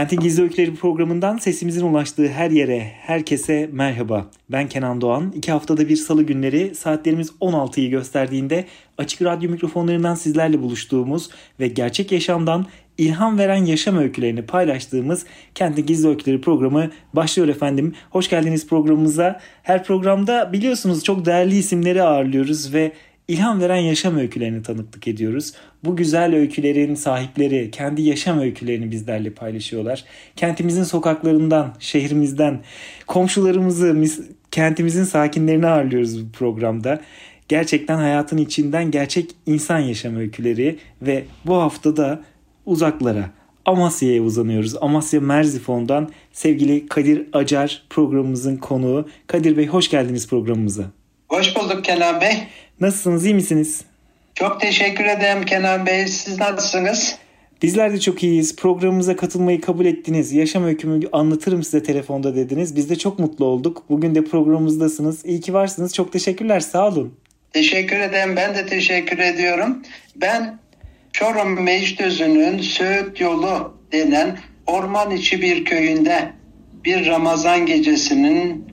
Kentin Gizli Öyküleri programından sesimizin ulaştığı her yere, herkese merhaba. Ben Kenan Doğan. İki haftada bir salı günleri saatlerimiz 16'yı gösterdiğinde açık radyo mikrofonlarından sizlerle buluştuğumuz ve gerçek yaşamdan ilham veren yaşam öykülerini paylaştığımız Kentin Gizli Öyküleri programı başlıyor efendim. Hoş geldiniz programımıza. Her programda biliyorsunuz çok değerli isimleri ağırlıyoruz ve ilham veren yaşam öykülerini tanıklık ediyoruz. Bu güzel öykülerin sahipleri kendi yaşam öykülerini bizlerle paylaşıyorlar. Kentimizin sokaklarından, şehrimizden, komşularımızı, kentimizin sakinlerini ağırlıyoruz bu programda. Gerçekten hayatın içinden gerçek insan yaşam öyküleri ve bu hafta da uzaklara, Amasya'ya uzanıyoruz. Amasya Merzifon'dan sevgili Kadir Acar programımızın konuğu. Kadir Bey hoş geldiniz programımıza. Hoş bulduk Kenan Bey. Nasılsınız, iyi misiniz? Çok teşekkür ederim Kenan Bey. Siz nasılsınız? Bizler de çok iyiyiz. Programımıza katılmayı kabul ettiniz. Yaşam öykümü anlatırım size telefonda dediniz. Biz de çok mutlu olduk. Bugün de programımızdasınız. İyi ki varsınız. Çok teşekkürler. Sağ olun. Teşekkür ederim. Ben de teşekkür ediyorum. Ben Çorum Mecdözü'nün Söğüt Yolu denen orman içi bir köyünde bir Ramazan gecesinin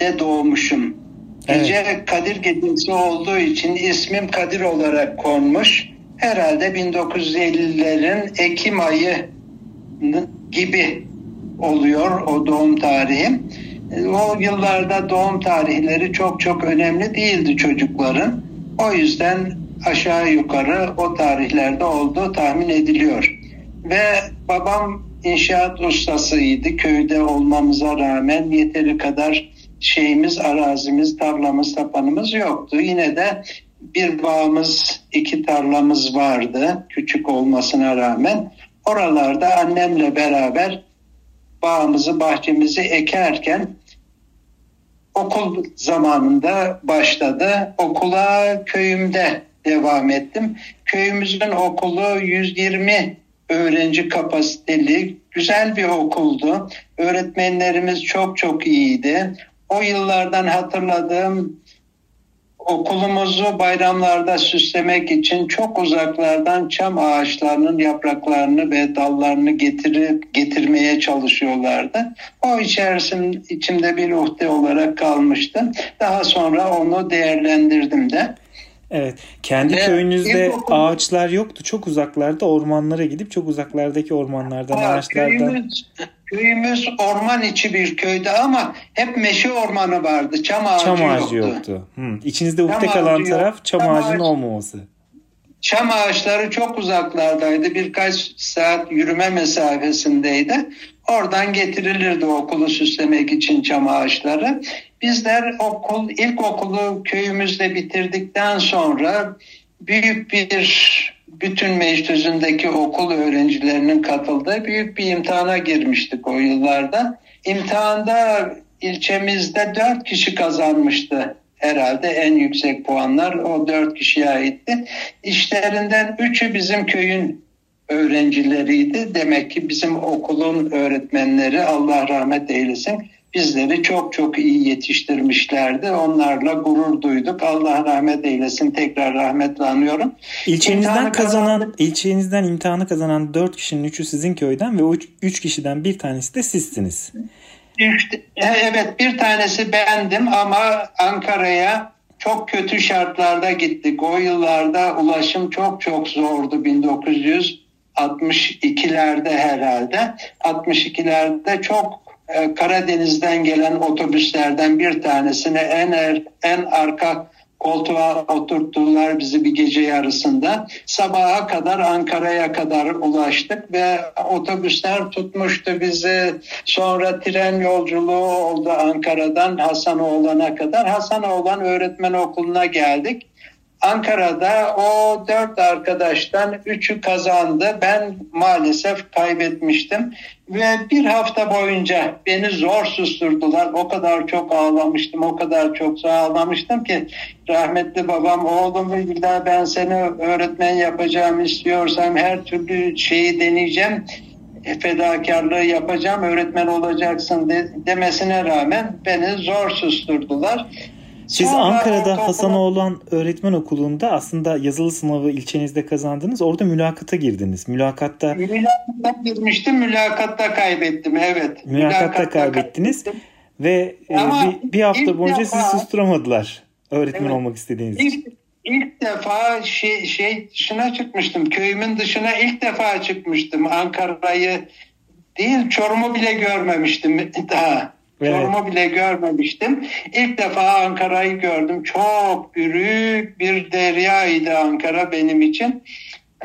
de doğmuşum. Gece evet. Kadir Gecesi olduğu için ismim Kadir olarak konmuş. Herhalde 1950'lerin Ekim ayı gibi oluyor o doğum tarihim. O yıllarda doğum tarihleri çok çok önemli değildi çocukların. O yüzden aşağı yukarı o tarihlerde olduğu tahmin ediliyor. Ve babam inşaat ustasıydı. Köyde olmamıza rağmen yeteri kadar şeyimiz, arazimiz, tarlamız, tapanımız yoktu. Yine de bir bağımız, iki tarlamız vardı küçük olmasına rağmen. Oralarda annemle beraber bağımızı, bahçemizi ekerken okul zamanında başladı. Okula köyümde devam ettim. Köyümüzün okulu 120 öğrenci kapasiteli, güzel bir okuldu. Öğretmenlerimiz çok çok iyiydi o yıllardan hatırladığım okulumuzu bayramlarda süslemek için çok uzaklardan çam ağaçlarının yapraklarını ve dallarını getirip getirmeye çalışıyorlardı. O içerisinde içimde bir uhde olarak kalmıştı. Daha sonra onu değerlendirdim de. Evet. Kendi Ve köyünüzde okul... ağaçlar yoktu. Çok uzaklarda ormanlara gidip çok uzaklardaki ormanlardan, ha, ağaçlardan. Köyümüz, köyümüz orman içi bir köydü ama hep meşe ormanı vardı. Çam ağacı, çam ağacı yoktu. yoktu. Hı. İçinizde ukde kalan taraf çam, çam ağacının ağacı. olmaması. Çam ağaçları çok uzaklardaydı. Birkaç saat yürüme mesafesindeydi. Oradan getirilirdi okulu süslemek için çam ağaçları. Bizler okul, ilkokulu köyümüzde bitirdikten sonra büyük bir bütün meclisindeki okul öğrencilerinin katıldığı büyük bir imtihana girmiştik o yıllarda. İmtihanda ilçemizde dört kişi kazanmıştı herhalde en yüksek puanlar o dört kişiye aitti. İşlerinden üçü bizim köyün öğrencileriydi. Demek ki bizim okulun öğretmenleri Allah rahmet eylesin bizleri çok çok iyi yetiştirmişlerdi. Onlarla gurur duyduk. Allah rahmet eylesin. Tekrar rahmetle anıyorum. İlçenizden İmtihanı kazanan, kazandık. ilçenizden imtihanı kazanan dört kişinin üçü sizin köyden ve o üç kişiden bir tanesi de sizsiniz. İşte, evet bir tanesi bendim ama Ankara'ya çok kötü şartlarda gittik. O yıllarda ulaşım çok çok zordu 1962'lerde herhalde. 62'lerde çok e, Karadeniz'den gelen otobüslerden bir tanesine en er, en arka koltuğa oturttular bizi bir gece yarısında. Sabaha kadar Ankara'ya kadar ulaştık ve otobüsler tutmuştu bizi. Sonra tren yolculuğu oldu Ankara'dan Hasanoğlan'a kadar. Hasanoğlan öğretmen okuluna geldik. Ankara'da o dört arkadaştan üçü kazandı. Ben maalesef kaybetmiştim. Ve bir hafta boyunca beni zor susturdular. O kadar çok ağlamıştım, o kadar çok ağlamıştım ki rahmetli babam oğlum illa ben seni öğretmen yapacağım istiyorsam her türlü şeyi deneyeceğim fedakarlığı yapacağım, öğretmen olacaksın de, demesine rağmen beni zor susturdular. Siz Ankara'da. Hasanoğlan Öğretmen Okulu'nda aslında yazılı sınavı ilçenizde kazandınız. Orada mülakata girdiniz. Mülakatta Mülakatta girmiştim, mülakatta kaybettim. Evet. Mülakatta, mülakatta kaybettiniz kaybettim. ve e, Ama bir, bir hafta boyunca defa, sizi susturamadılar. Öğretmen evet, olmak istediğiniz ilk, için. İlk defa şey, şey dışına çıkmıştım. Köyümün dışına ilk defa çıkmıştım. Ankara'yı değil Çorum'u bile görmemiştim daha. Evet. Çorum'u bile görmemiştim. İlk defa Ankara'yı gördüm. Çok büyük bir deryaydı Ankara benim için.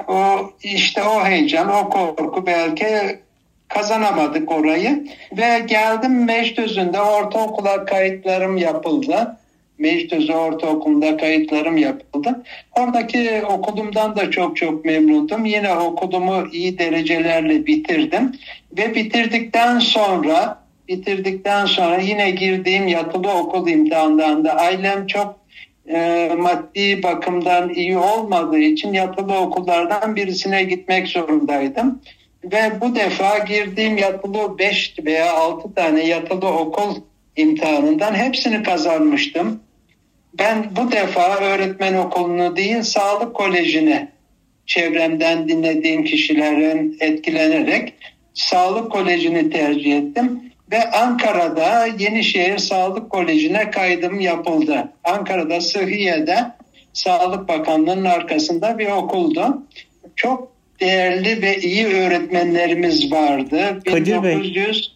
O işte o heyecan, o korku belki kazanamadık orayı. Ve geldim Meştözü'nde ortaokula kayıtlarım yapıldı. Mecdözü Ortaokulu'nda kayıtlarım yapıldı. Oradaki okulumdan da çok çok memnundum. Yine okulumu iyi derecelerle bitirdim. Ve bitirdikten sonra bitirdikten sonra yine girdiğim yatılı okul imtihanlarında ailem çok e, maddi bakımdan iyi olmadığı için yatılı okullardan birisine gitmek zorundaydım. Ve bu defa girdiğim yatılı 5 veya 6 tane yatılı okul imtihanından hepsini kazanmıştım. Ben bu defa öğretmen okulunu değil sağlık kolejini çevremden dinlediğim kişilerin etkilenerek sağlık kolejini tercih ettim ve Ankara'da Yenişehir Sağlık Koleji'ne kaydım yapıldı. Ankara'da Sıhhiye'de Sağlık Bakanlığı'nın arkasında bir okuldu. Çok değerli ve iyi öğretmenlerimiz vardı. Kadir 1900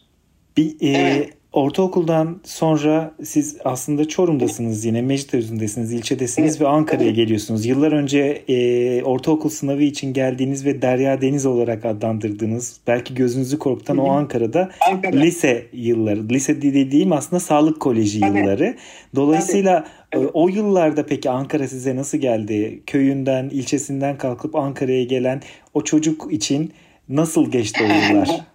Bey, bir, e, evet. Ortaokuldan sonra siz aslında Çorum'dasınız yine Mecitözü'ndesiniz, ilçedesiniz ve Ankara'ya geliyorsunuz. Yıllar önce e, ortaokul sınavı için geldiğiniz ve Derya Deniz olarak adlandırdığınız belki gözünüzü korkutan o Ankara'da Ankara. lise yılları. Lise dediğim aslında sağlık koleji Tabii. yılları. Dolayısıyla Tabii. o yıllarda peki Ankara size nasıl geldi? Köyünden, ilçesinden kalkıp Ankara'ya gelen o çocuk için nasıl geçti o yıllar?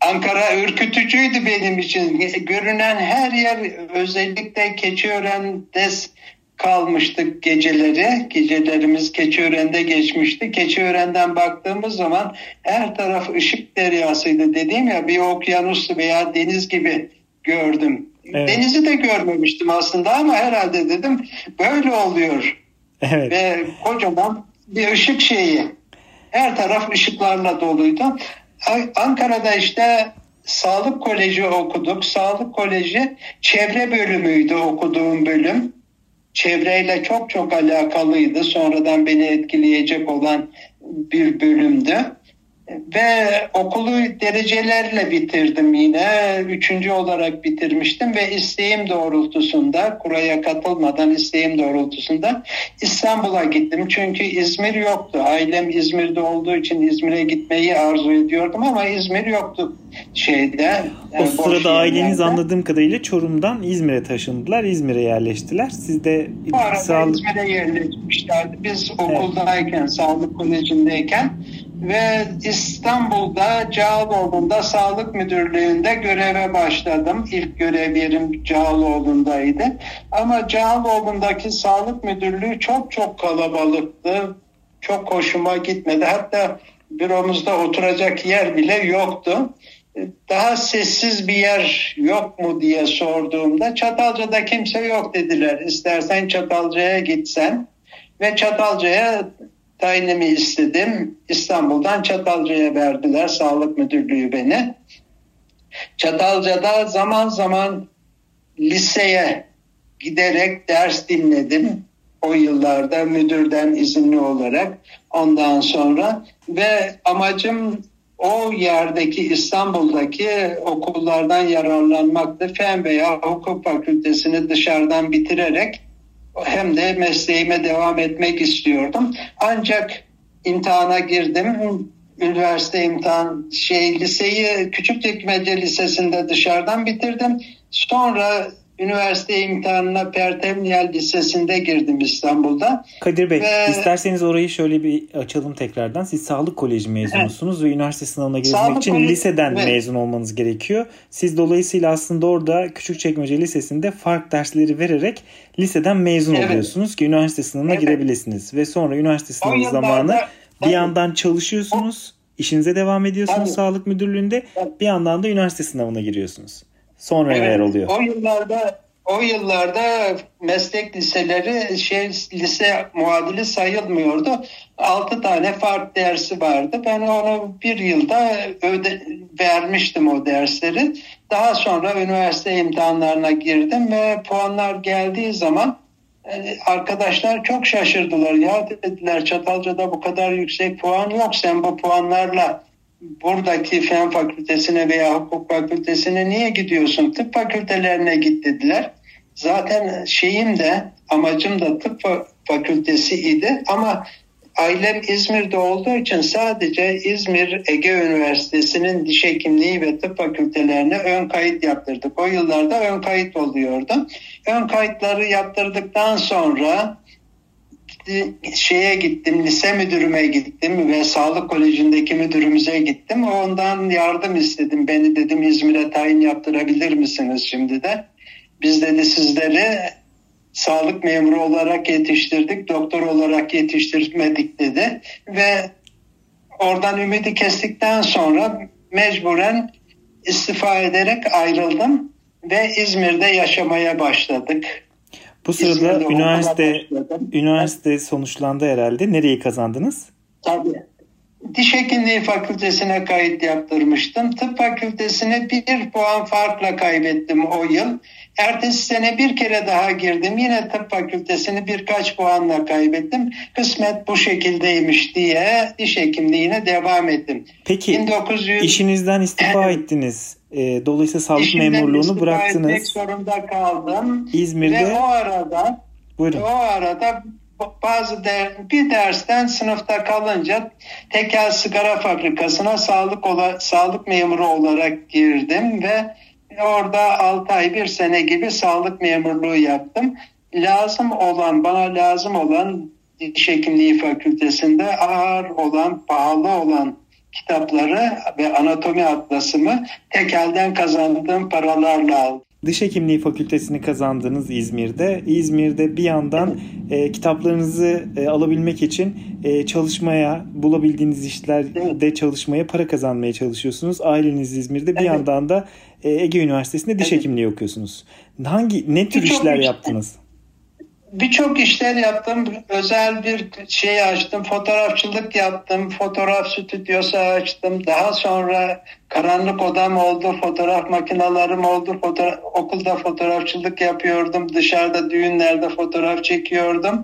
Ankara ürkütücüydü benim için. Görünen her yer özellikle Keçiören'de kalmıştık geceleri. Gecelerimiz Keçiören'de geçmişti. Keçiören'den baktığımız zaman her taraf ışık deryasıydı. Dediğim ya bir okyanus veya deniz gibi gördüm. Evet. Denizi de görmemiştim aslında ama herhalde dedim böyle oluyor. Evet. Ve kocaman bir ışık şeyi. Her taraf ışıklarla doluydu. Ankara'da işte Sağlık Koleji okuduk. Sağlık Koleji çevre bölümüydü okuduğum bölüm. Çevreyle çok çok alakalıydı. Sonradan beni etkileyecek olan bir bölümdü. Ve okulu derecelerle bitirdim yine. Üçüncü olarak bitirmiştim ve isteğim doğrultusunda, kuraya katılmadan isteğim doğrultusunda İstanbul'a gittim. Çünkü İzmir yoktu. Ailem İzmir'de olduğu için İzmir'e gitmeyi arzu ediyordum ama İzmir yoktu şeyde. O yani sırada aileniz anladığım kadarıyla Çorum'dan İzmir'e taşındılar. İzmir'e yerleştiler. Siz de Bu arada sağlık... İzmir'e yerleşmişlerdi. Biz okuldayken, evet. sağlık kolejindeyken ve İstanbul'da Cağaloğlu'nda Sağlık Müdürlüğü'nde göreve başladım. İlk görev yerim Cağaloğlu'ndaydı. Ama Cağaloğlu'ndaki Sağlık Müdürlüğü çok çok kalabalıktı. Çok hoşuma gitmedi. Hatta büromuzda oturacak yer bile yoktu. Daha sessiz bir yer yok mu diye sorduğumda Çatalca'da kimse yok dediler. İstersen Çatalca'ya gitsen ve Çatalca'ya tayinimi istedim. İstanbul'dan Çatalca'ya verdiler sağlık müdürlüğü beni. Çatalca'da zaman zaman liseye giderek ders dinledim. O yıllarda müdürden izinli olarak ondan sonra ve amacım o yerdeki İstanbul'daki okullardan yararlanmaktı. Fen veya hukuk fakültesini dışarıdan bitirerek hem de mesleğime devam etmek istiyordum. Ancak imtihana girdim. Üniversite imtihan şey liseyi Küçükçekmece Lisesi'nde dışarıdan bitirdim. Sonra üniversite imtihanına Pertemniyel Lisesi'nde girdim İstanbul'da. Kadir Bey ve... isterseniz orayı şöyle bir açalım tekrardan. Siz Sağlık Koleji mezunusunuz evet. ve üniversite sınavına girebilmek için Koleji... liseden evet. mezun olmanız gerekiyor. Siz dolayısıyla aslında orada Küçükçekmece Lisesi'nde fark dersleri vererek liseden mezun evet. oluyorsunuz ki üniversite sınavına evet. girebilirsiniz. Ve sonra üniversite sınavı zamanı bir yandan çalışıyorsunuz. işinize devam ediyorsunuz Tabii. sağlık müdürlüğünde. Bir yandan da üniversite sınavına giriyorsunuz. Sonra evet, neler oluyor? O yıllarda o yıllarda meslek liseleri şey lise muadili sayılmıyordu. 6 tane fark dersi vardı. Ben onu bir yılda öde, vermiştim o dersleri. Daha sonra üniversite imtihanlarına girdim ve puanlar geldiği zaman e, arkadaşlar çok şaşırdılar. Ya dediler Çatalca'da bu kadar yüksek puan yok. Sen bu puanlarla buradaki fen fakültesine veya hukuk fakültesine niye gidiyorsun? Tıp fakültelerine git dediler. Zaten şeyim de amacım da tıp fakültesi idi ama ailem İzmir'de olduğu için sadece İzmir Ege Üniversitesi'nin diş hekimliği ve tıp fakültelerine ön kayıt yaptırdık. O yıllarda ön kayıt oluyordu. Ön kayıtları yaptırdıktan sonra şeye gittim, lise müdürüme gittim ve sağlık kolejindeki müdürümüze gittim. Ondan yardım istedim. Beni dedim İzmir'e tayin yaptırabilir misiniz şimdi de? Biz dedi sizleri sağlık memuru olarak yetiştirdik, doktor olarak yetiştirmedik dedi. Ve oradan ümidi kestikten sonra mecburen istifa ederek ayrıldım ve İzmir'de yaşamaya başladık. Bu sırada İzmir'de üniversite üniversite sonuçlandı herhalde. Nereyi kazandınız? Tabii. Diş Hekimliği Fakültesine kayıt yaptırmıştım. Tıp Fakültesine bir puan farkla kaybettim o yıl. Ertesi sene bir kere daha girdim. Yine tıp fakültesini birkaç puanla kaybettim. Kısmet bu şekildeymiş diye diş hekimliğine devam ettim. Peki 1900... işinizden istifa ettiniz. E, dolayısıyla sağlık İşimden memurluğunu bıraktınız. İşimden zorunda kaldım. İzmir'de. Ve o arada Buyurun. o arada bazı der, bir dersten sınıfta kalınca tekel sigara fabrikasına sağlık ola, sağlık memuru olarak girdim ve orada 6 ay bir sene gibi sağlık memurluğu yaptım. Lazım olan bana lazım olan diş hekimliği fakültesinde ağır olan pahalı olan kitapları ve anatomi atlasımı tekelden kazandığım paralarla aldım. Diş Hekimliği Fakültesini kazandınız İzmir'de. İzmir'de bir yandan e, kitaplarınızı e, alabilmek için e, çalışmaya, bulabildiğiniz işlerde çalışmaya, para kazanmaya çalışıyorsunuz. Aileniz İzmir'de. Bir yandan da e, Ege Üniversitesi'nde diş hekimliği okuyorsunuz. Hangi ne tür işler yaptınız? Birçok işler yaptım. Özel bir şey açtım. Fotoğrafçılık yaptım. Fotoğraf stüdyosu açtım. Daha sonra karanlık odam oldu. Fotoğraf makinalarım oldu. Fotoğraf, okulda fotoğrafçılık yapıyordum. Dışarıda düğünlerde fotoğraf çekiyordum.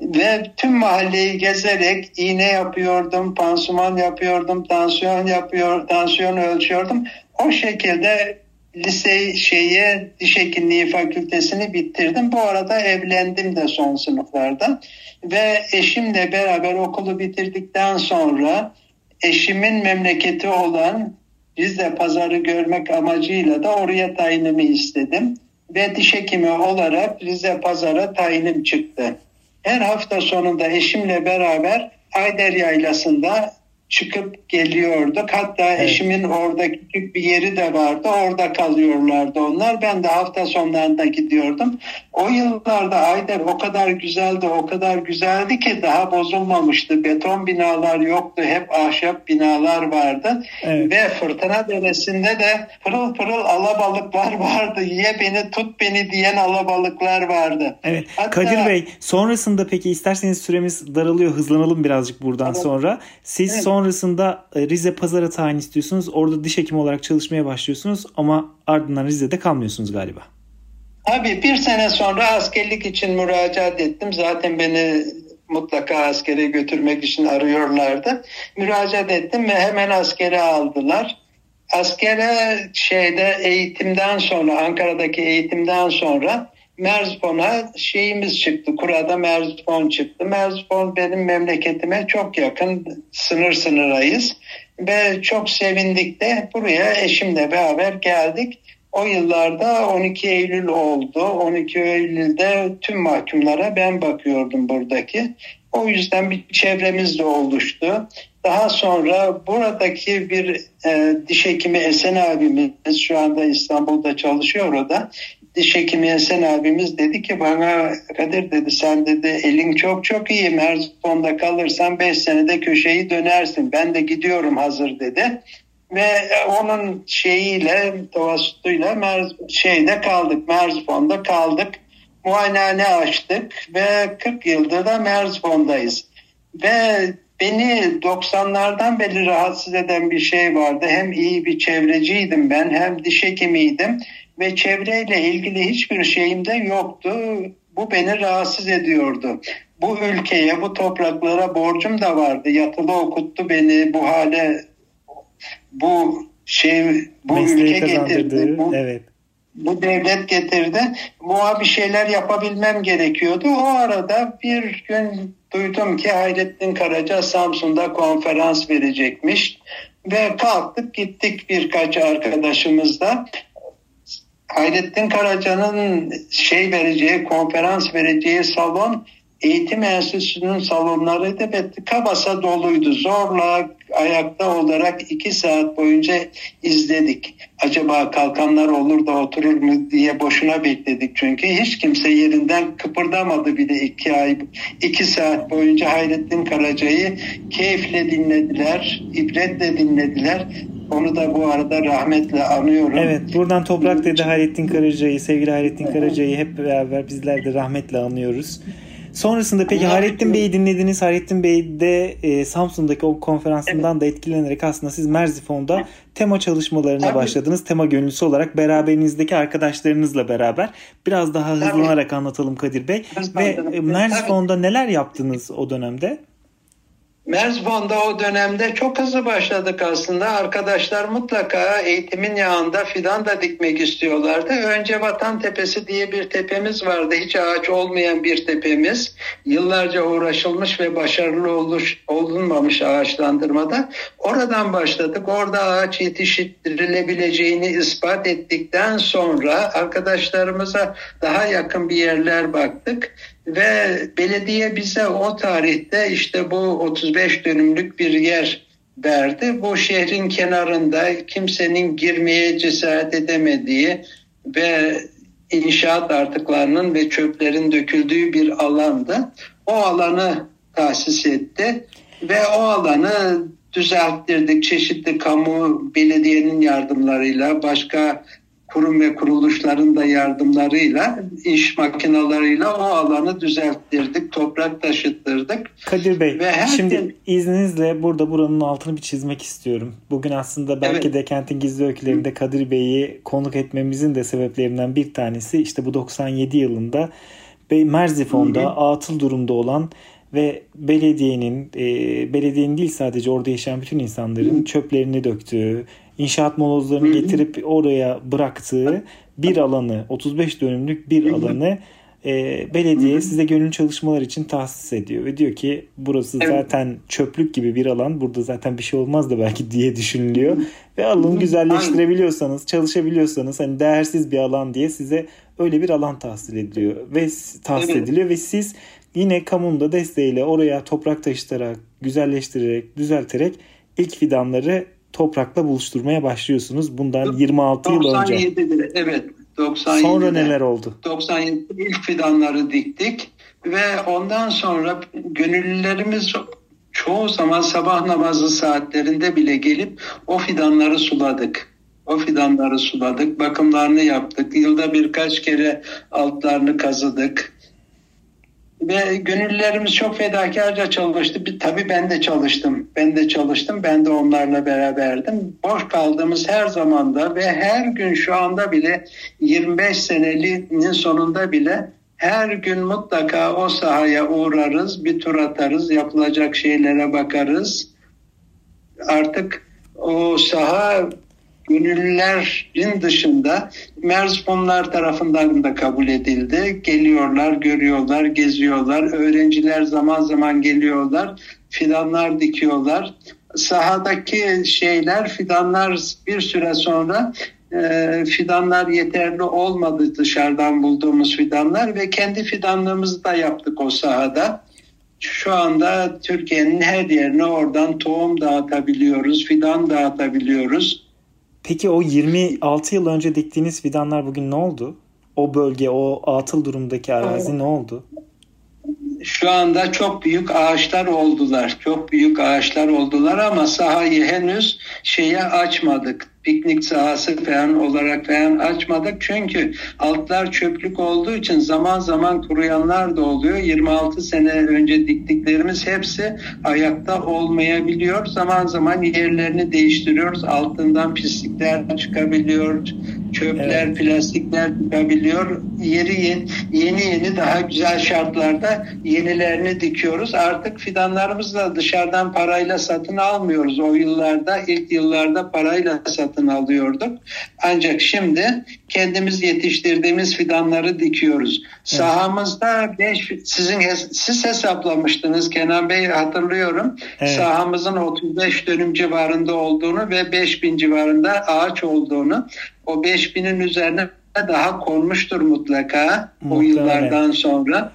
Ve tüm mahalleyi gezerek iğne yapıyordum. Pansuman yapıyordum. Tansiyon yapıyor, tansiyon ölçüyordum. O şekilde lise şeyi diş hekimliği fakültesini bitirdim. Bu arada evlendim de son sınıflarda ve eşimle beraber okulu bitirdikten sonra eşimin memleketi olan Rize pazarı görmek amacıyla da oraya tayinimi istedim. Ve diş hekimi olarak Rize pazara tayinim çıktı. Her hafta sonunda eşimle beraber Ayder Yaylası'nda çıkıp geliyorduk. Hatta evet. eşimin orada küçük bir yeri de vardı. Orada kalıyorlardı onlar. Ben de hafta sonlarında gidiyordum. O yıllarda Ayder o kadar güzeldi, o kadar güzeldi ki daha bozulmamıştı. Beton binalar yoktu. Hep ahşap binalar vardı. Evet. Ve Fırtına Deresi'nde de pırıl pırıl alabalıklar vardı. Ye beni, tut beni diyen alabalıklar vardı. Evet. Hatta, Kadir Bey sonrasında peki isterseniz süremiz daralıyor. Hızlanalım birazcık buradan evet. sonra. Siz evet. son Sonrasında e, Rize Pazar'a tayin istiyorsunuz. Orada diş hekimi olarak çalışmaya başlıyorsunuz ama ardından Rize'de kalmıyorsunuz galiba. Abi bir sene sonra askerlik için müracaat ettim. Zaten beni mutlaka askere götürmek için arıyorlardı. Müracaat ettim ve hemen askere aldılar. Askere şeyde eğitimden sonra Ankara'daki eğitimden sonra Merzbon'a şeyimiz çıktı. Kurada Merzbon çıktı. Merzbon benim memleketime çok yakın. Sınır sınırayız. Ve çok sevindik de buraya eşimle beraber geldik. O yıllarda 12 Eylül oldu. 12 Eylül'de tüm mahkumlara ben bakıyordum buradaki. O yüzden bir çevremiz de oluştu. Daha sonra buradaki bir e, diş hekimi Esen abimiz şu anda İstanbul'da çalışıyor o da. Diş hekimi Esen abimiz dedi ki bana Kadir dedi sen dedi elin çok çok iyi Merzifon'da kalırsan 5 senede köşeyi dönersin. Ben de gidiyorum hazır dedi. Ve onun şeyiyle, tavasutuyla Merz, şeyde kaldık, Merzifon'da kaldık. Muayenehane açtık ve 40 yıldır da Merzifon'dayız. Ve beni 90'lardan beri rahatsız eden bir şey vardı. Hem iyi bir çevreciydim ben hem diş hekimiydim ve çevreyle ilgili hiçbir şeyim de yoktu. Bu beni rahatsız ediyordu. Bu ülkeye, bu topraklara borcum da vardı. Yatılı okuttu beni bu hale, bu şey, bu Mesleği ülke getirdi. Bu, evet. bu devlet getirdi. Bu bir şeyler yapabilmem gerekiyordu. O arada bir gün duydum ki Hayrettin Karaca Samsun'da konferans verecekmiş. Ve kalktık gittik birkaç arkadaşımızla. Hayrettin Karaca'nın şey vereceği, konferans vereceği salon eğitim enstitüsünün salonlarıydı ve tıka basa doluydu. Zorla ayakta olarak iki saat boyunca izledik. Acaba kalkanlar olur da oturur mu diye boşuna bekledik çünkü hiç kimse yerinden kıpırdamadı bile iki ay iki saat boyunca Hayrettin Karaca'yı keyifle dinlediler, ibretle dinlediler. Onu da bu arada rahmetle anıyorum. Evet buradan Toprak dedi Hayrettin Karaca'yı, sevgili Hayrettin Karaca'yı hep beraber bizler de rahmetle anıyoruz. Sonrasında peki Hayrettin Bey'i dinlediniz. Hayrettin Bey de e, Samsun'daki o konferansından da etkilenerek aslında siz Merzifon'da tema çalışmalarına Tabii. başladınız. Tema gönüllüsü olarak beraberinizdeki arkadaşlarınızla beraber biraz daha hızlanarak Tabii. anlatalım Kadir Bey. Ve e, Merzifon'da neler yaptınız o dönemde? Merzbon'da o dönemde çok hızlı başladık aslında. Arkadaşlar mutlaka eğitimin yağında fidan da dikmek istiyorlardı. Önce Vatan Tepesi diye bir tepemiz vardı. Hiç ağaç olmayan bir tepemiz. Yıllarca uğraşılmış ve başarılı oluş, olunmamış ağaçlandırmada. Oradan başladık. Orada ağaç yetiştirilebileceğini ispat ettikten sonra arkadaşlarımıza daha yakın bir yerler baktık ve belediye bize o tarihte işte bu 35 dönümlük bir yer verdi. Bu şehrin kenarında kimsenin girmeye cesaret edemediği ve inşaat artıklarının ve çöplerin döküldüğü bir alandı. O alanı tahsis etti ve o alanı düzelttirdik. Çeşitli kamu belediyenin yardımlarıyla, başka kurum ve kuruluşların da yardımlarıyla, iş makinalarıyla o alanı düzelttirdik, toprak taşıttırdık. Kadir Bey, ve her şimdi gün... izninizle burada buranın altını bir çizmek istiyorum. Bugün aslında belki evet. de Kentin Gizli Öykülerinde Kadir Bey'i konuk etmemizin de sebeplerinden bir tanesi işte bu 97 yılında Merzifon'da atıl durumda olan ve belediyenin, e, belediyenin değil sadece orada yaşayan bütün insanların çöplerini döktüğü, inşaat molozlarını getirip oraya bıraktığı bir alanı 35 dönümlük bir alanı e, belediye size gönül çalışmalar için tahsis ediyor ve diyor ki burası evet. zaten çöplük gibi bir alan burada zaten bir şey olmaz da belki diye düşünülüyor. Ve alanı güzelleştirebiliyorsanız çalışabiliyorsanız hani değersiz bir alan diye size öyle bir alan tahsil ediliyor ve tahsis evet. ediliyor ve siz yine kamunun da desteğiyle oraya toprak taşıtarak güzelleştirerek düzelterek ilk fidanları toprakla buluşturmaya başlıyorsunuz. Bundan 26 yıl önce. 97'de evet. 97'de, sonra neler oldu? 97 ilk fidanları diktik ve ondan sonra gönüllülerimiz çoğu zaman sabah namazı saatlerinde bile gelip o fidanları suladık. O fidanları suladık, bakımlarını yaptık. Yılda birkaç kere altlarını kazıdık ve gönüllülerimiz çok fedakarca çalıştı. Bir, tabii ben de çalıştım. Ben de çalıştım. Ben de onlarla beraberdim. Boş kaldığımız her zamanda ve her gün şu anda bile 25 seneliğinin sonunda bile her gün mutlaka o sahaya uğrarız, bir tur atarız, yapılacak şeylere bakarız. Artık o saha gönüllülerin dışında Merzbonlar tarafından da kabul edildi. Geliyorlar, görüyorlar, geziyorlar. Öğrenciler zaman zaman geliyorlar, fidanlar dikiyorlar. Sahadaki şeyler, fidanlar bir süre sonra e, fidanlar yeterli olmadı dışarıdan bulduğumuz fidanlar ve kendi fidanlığımızı da yaptık o sahada. Şu anda Türkiye'nin her yerine oradan tohum dağıtabiliyoruz, fidan dağıtabiliyoruz. Peki o 26 yıl önce diktiğiniz fidanlar bugün ne oldu? O bölge, o atıl durumdaki arazi ne oldu? Şu anda çok büyük ağaçlar oldular. Çok büyük ağaçlar oldular ama sahayı henüz şeye açmadık piknik sahası falan olarak falan açmadık. Çünkü altlar çöplük olduğu için zaman zaman kuruyanlar da oluyor. 26 sene önce diktiklerimiz hepsi ayakta olmayabiliyor. Zaman zaman yerlerini değiştiriyoruz. Altından pislikler çıkabiliyor. Çöpler, evet. plastikler çıkabiliyor. Yeri yeni, yeni yeni daha güzel şartlarda yenilerini dikiyoruz. Artık fidanlarımızı da dışarıdan parayla satın almıyoruz. O yıllarda ilk yıllarda parayla satın satın alıyorduk. Ancak şimdi kendimiz yetiştirdiğimiz fidanları dikiyoruz. Evet. Sahamızda beş, sizin siz hesaplamıştınız Kenan Bey hatırlıyorum. Evet. Sahamızın 35 dönüm civarında olduğunu ve 5000 civarında ağaç olduğunu. O 5000'in üzerine daha konmuştur mutlaka Muhtemelen. o yıllardan sonra.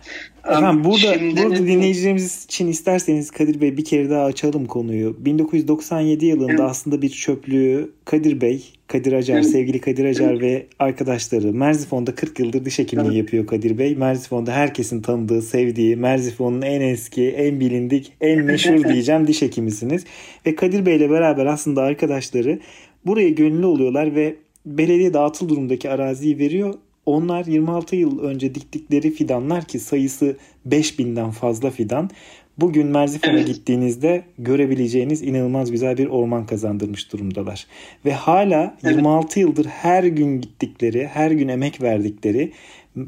Efendim burada, Şimdi... burada dinleyicilerimiz için isterseniz Kadir Bey bir kere daha açalım konuyu. 1997 yılında evet. aslında bir çöplüğü Kadir Bey, Kadir Acar, evet. sevgili Kadir Acar evet. ve arkadaşları Merzifon'da 40 yıldır diş hekimliği evet. yapıyor Kadir Bey. Merzifon'da herkesin tanıdığı, sevdiği, Merzifon'un en eski, en bilindik, en meşhur diyeceğim diş hekimisiniz. Ve Kadir Bey ile beraber aslında arkadaşları buraya gönüllü oluyorlar ve belediye dağıtıl durumdaki araziyi veriyor onlar 26 yıl önce diktikleri fidanlar ki sayısı 5000'den fazla fidan bugün Merzifon'a evet. gittiğinizde görebileceğiniz inanılmaz güzel bir orman kazandırmış durumdalar. Ve hala evet. 26 yıldır her gün gittikleri, her gün emek verdikleri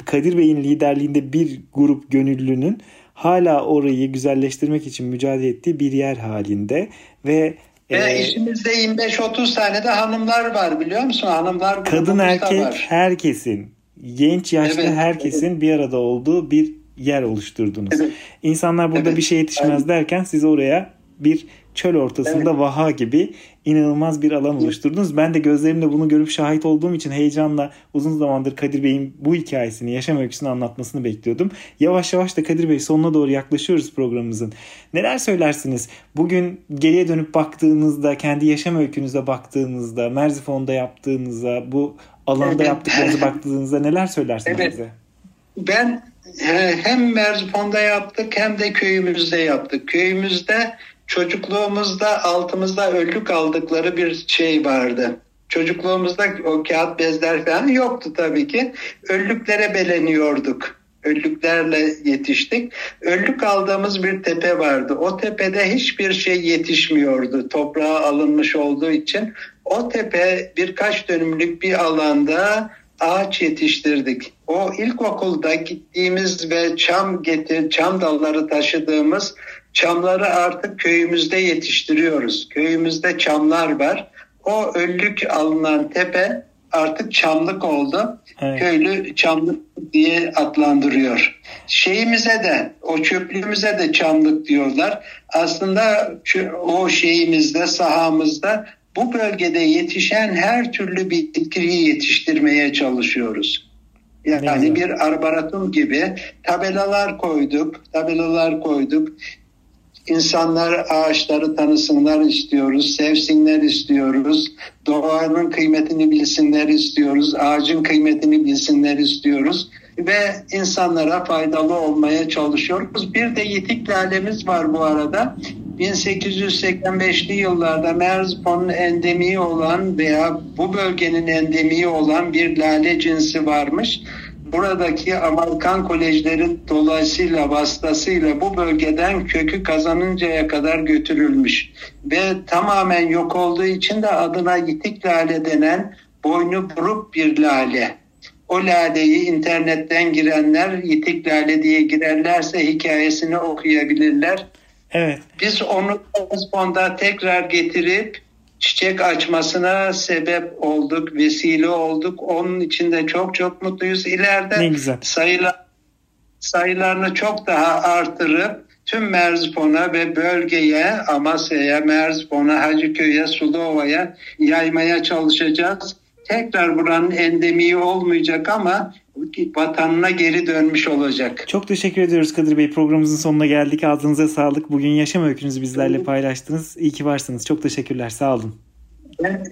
Kadir Bey'in liderliğinde bir grup gönüllünün hala orayı güzelleştirmek için mücadele ettiği bir yer halinde ve ve ee, işimizde 25-30 tane de hanımlar var biliyor musun? Hanımlar kadın erkek var. herkesin genç yaşlı evet, herkesin evet. bir arada olduğu bir yer oluşturdunuz. Evet. İnsanlar burada evet. bir şey yetişmez evet. derken siz oraya bir çöl ortasında evet. vaha gibi inanılmaz bir alan oluşturdunuz. Ben de gözlerimle bunu görüp şahit olduğum için heyecanla uzun zamandır Kadir Bey'in bu hikayesini, yaşam öyküsünü anlatmasını bekliyordum. Yavaş yavaş da Kadir Bey sonuna doğru yaklaşıyoruz programımızın. Neler söylersiniz? Bugün geriye dönüp baktığınızda, kendi yaşam öykünüze baktığınızda, Merzifon'da yaptığınızda, bu alanda evet. yaptıklarınızı baktığınızda neler söylersiniz evet. bize? Ben e, hem Merzifon'da yaptık hem de köyümüzde yaptık. Köyümüzde çocukluğumuzda altımızda önlük aldıkları bir şey vardı. Çocukluğumuzda o kağıt bezler falan yoktu tabii ki. Önlüklere beleniyorduk. Önlüklerle yetiştik. Önlük aldığımız bir tepe vardı. O tepede hiçbir şey yetişmiyordu. Toprağa alınmış olduğu için. O tepe birkaç dönümlük bir alanda ağaç yetiştirdik. O ilkokulda gittiğimiz ve çam getir, çam dalları taşıdığımız çamları artık köyümüzde yetiştiriyoruz. Köyümüzde çamlar var. O öllük alınan tepe artık çamlık oldu. Evet. Köylü çamlık diye adlandırıyor. Şeyimize de o çöplüğümüze de çamlık diyorlar. Aslında o şeyimizde sahamızda bu bölgede yetişen her türlü bitkiyi yetiştirmeye çalışıyoruz. Yani bir arboretum gibi tabelalar koyduk, tabelalar koyduk. İnsanlar ağaçları tanısınlar istiyoruz, sevsinler istiyoruz. Doğanın kıymetini bilsinler istiyoruz, ağacın kıymetini bilsinler istiyoruz ve insanlara faydalı olmaya çalışıyoruz. Bir de yitik lalemiz var bu arada. 1885'li yıllarda Merzbon'un endemiği olan veya bu bölgenin endemiği olan bir lale cinsi varmış. Buradaki Amerikan kolejleri dolayısıyla vasıtasıyla bu bölgeden kökü kazanıncaya kadar götürülmüş. Ve tamamen yok olduğu için de adına yitik lale denen boynu buruk bir lale. O laleyi internetten girenler yitik lale diye girerlerse hikayesini okuyabilirler Evet. Biz onu Osman'da tekrar getirip çiçek açmasına sebep olduk, vesile olduk. Onun için de çok çok mutluyuz. İleride ne güzel. sayılar, sayılarını çok daha artırıp tüm Merzifon'a ve bölgeye, Amasya'ya, Merzifon'a, Hacıköy'e, Sulova'ya yaymaya çalışacağız. Tekrar buranın endemiği olmayacak ama vatanına geri dönmüş olacak. Çok teşekkür ediyoruz Kadir Bey. Programımızın sonuna geldik. Ağzınıza sağlık. Bugün yaşam öykünüzü bizlerle paylaştınız. İyi ki varsınız. Çok teşekkürler. Sağ olun.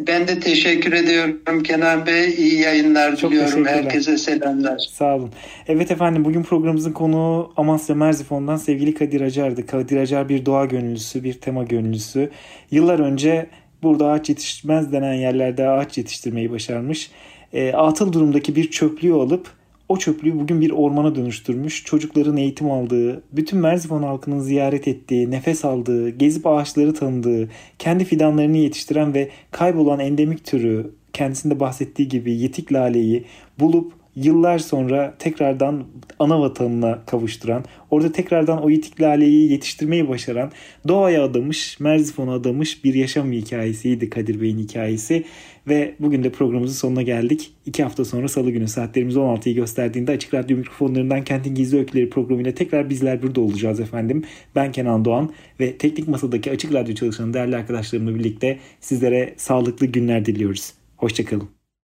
Ben, de teşekkür ediyorum Kenan Bey. İyi yayınlar Çok diliyorum. Herkese selamlar. Sağ olun. Evet efendim bugün programımızın konuğu Amasya Merzifon'dan sevgili Kadir Acar'dı. Kadir Acar bir doğa gönüllüsü, bir tema gönüllüsü. Yıllar önce burada ağaç yetişmez denen yerlerde ağaç yetiştirmeyi başarmış. E, atıl durumdaki bir çöplüğü alıp o çöplüğü bugün bir ormana dönüştürmüş. Çocukların eğitim aldığı, bütün Merzifon halkının ziyaret ettiği, nefes aldığı, gezip ağaçları tanıdığı, kendi fidanlarını yetiştiren ve kaybolan endemik türü kendisinde bahsettiği gibi yetik laleyi bulup yıllar sonra tekrardan ana vatanına kavuşturan, orada tekrardan o yitik laleyi yetiştirmeyi başaran, doğaya adamış, Merzifon'a adamış bir yaşam hikayesiydi Kadir Bey'in hikayesi. Ve bugün de programımızın sonuna geldik. İki hafta sonra salı günü saatlerimiz 16'yı gösterdiğinde Açık Radyo mikrofonlarından Kentin Gizli Öyküleri programıyla tekrar bizler burada olacağız efendim. Ben Kenan Doğan ve Teknik Masa'daki Açık Radyo çalışan değerli arkadaşlarımla birlikte sizlere sağlıklı günler diliyoruz. Hoşçakalın.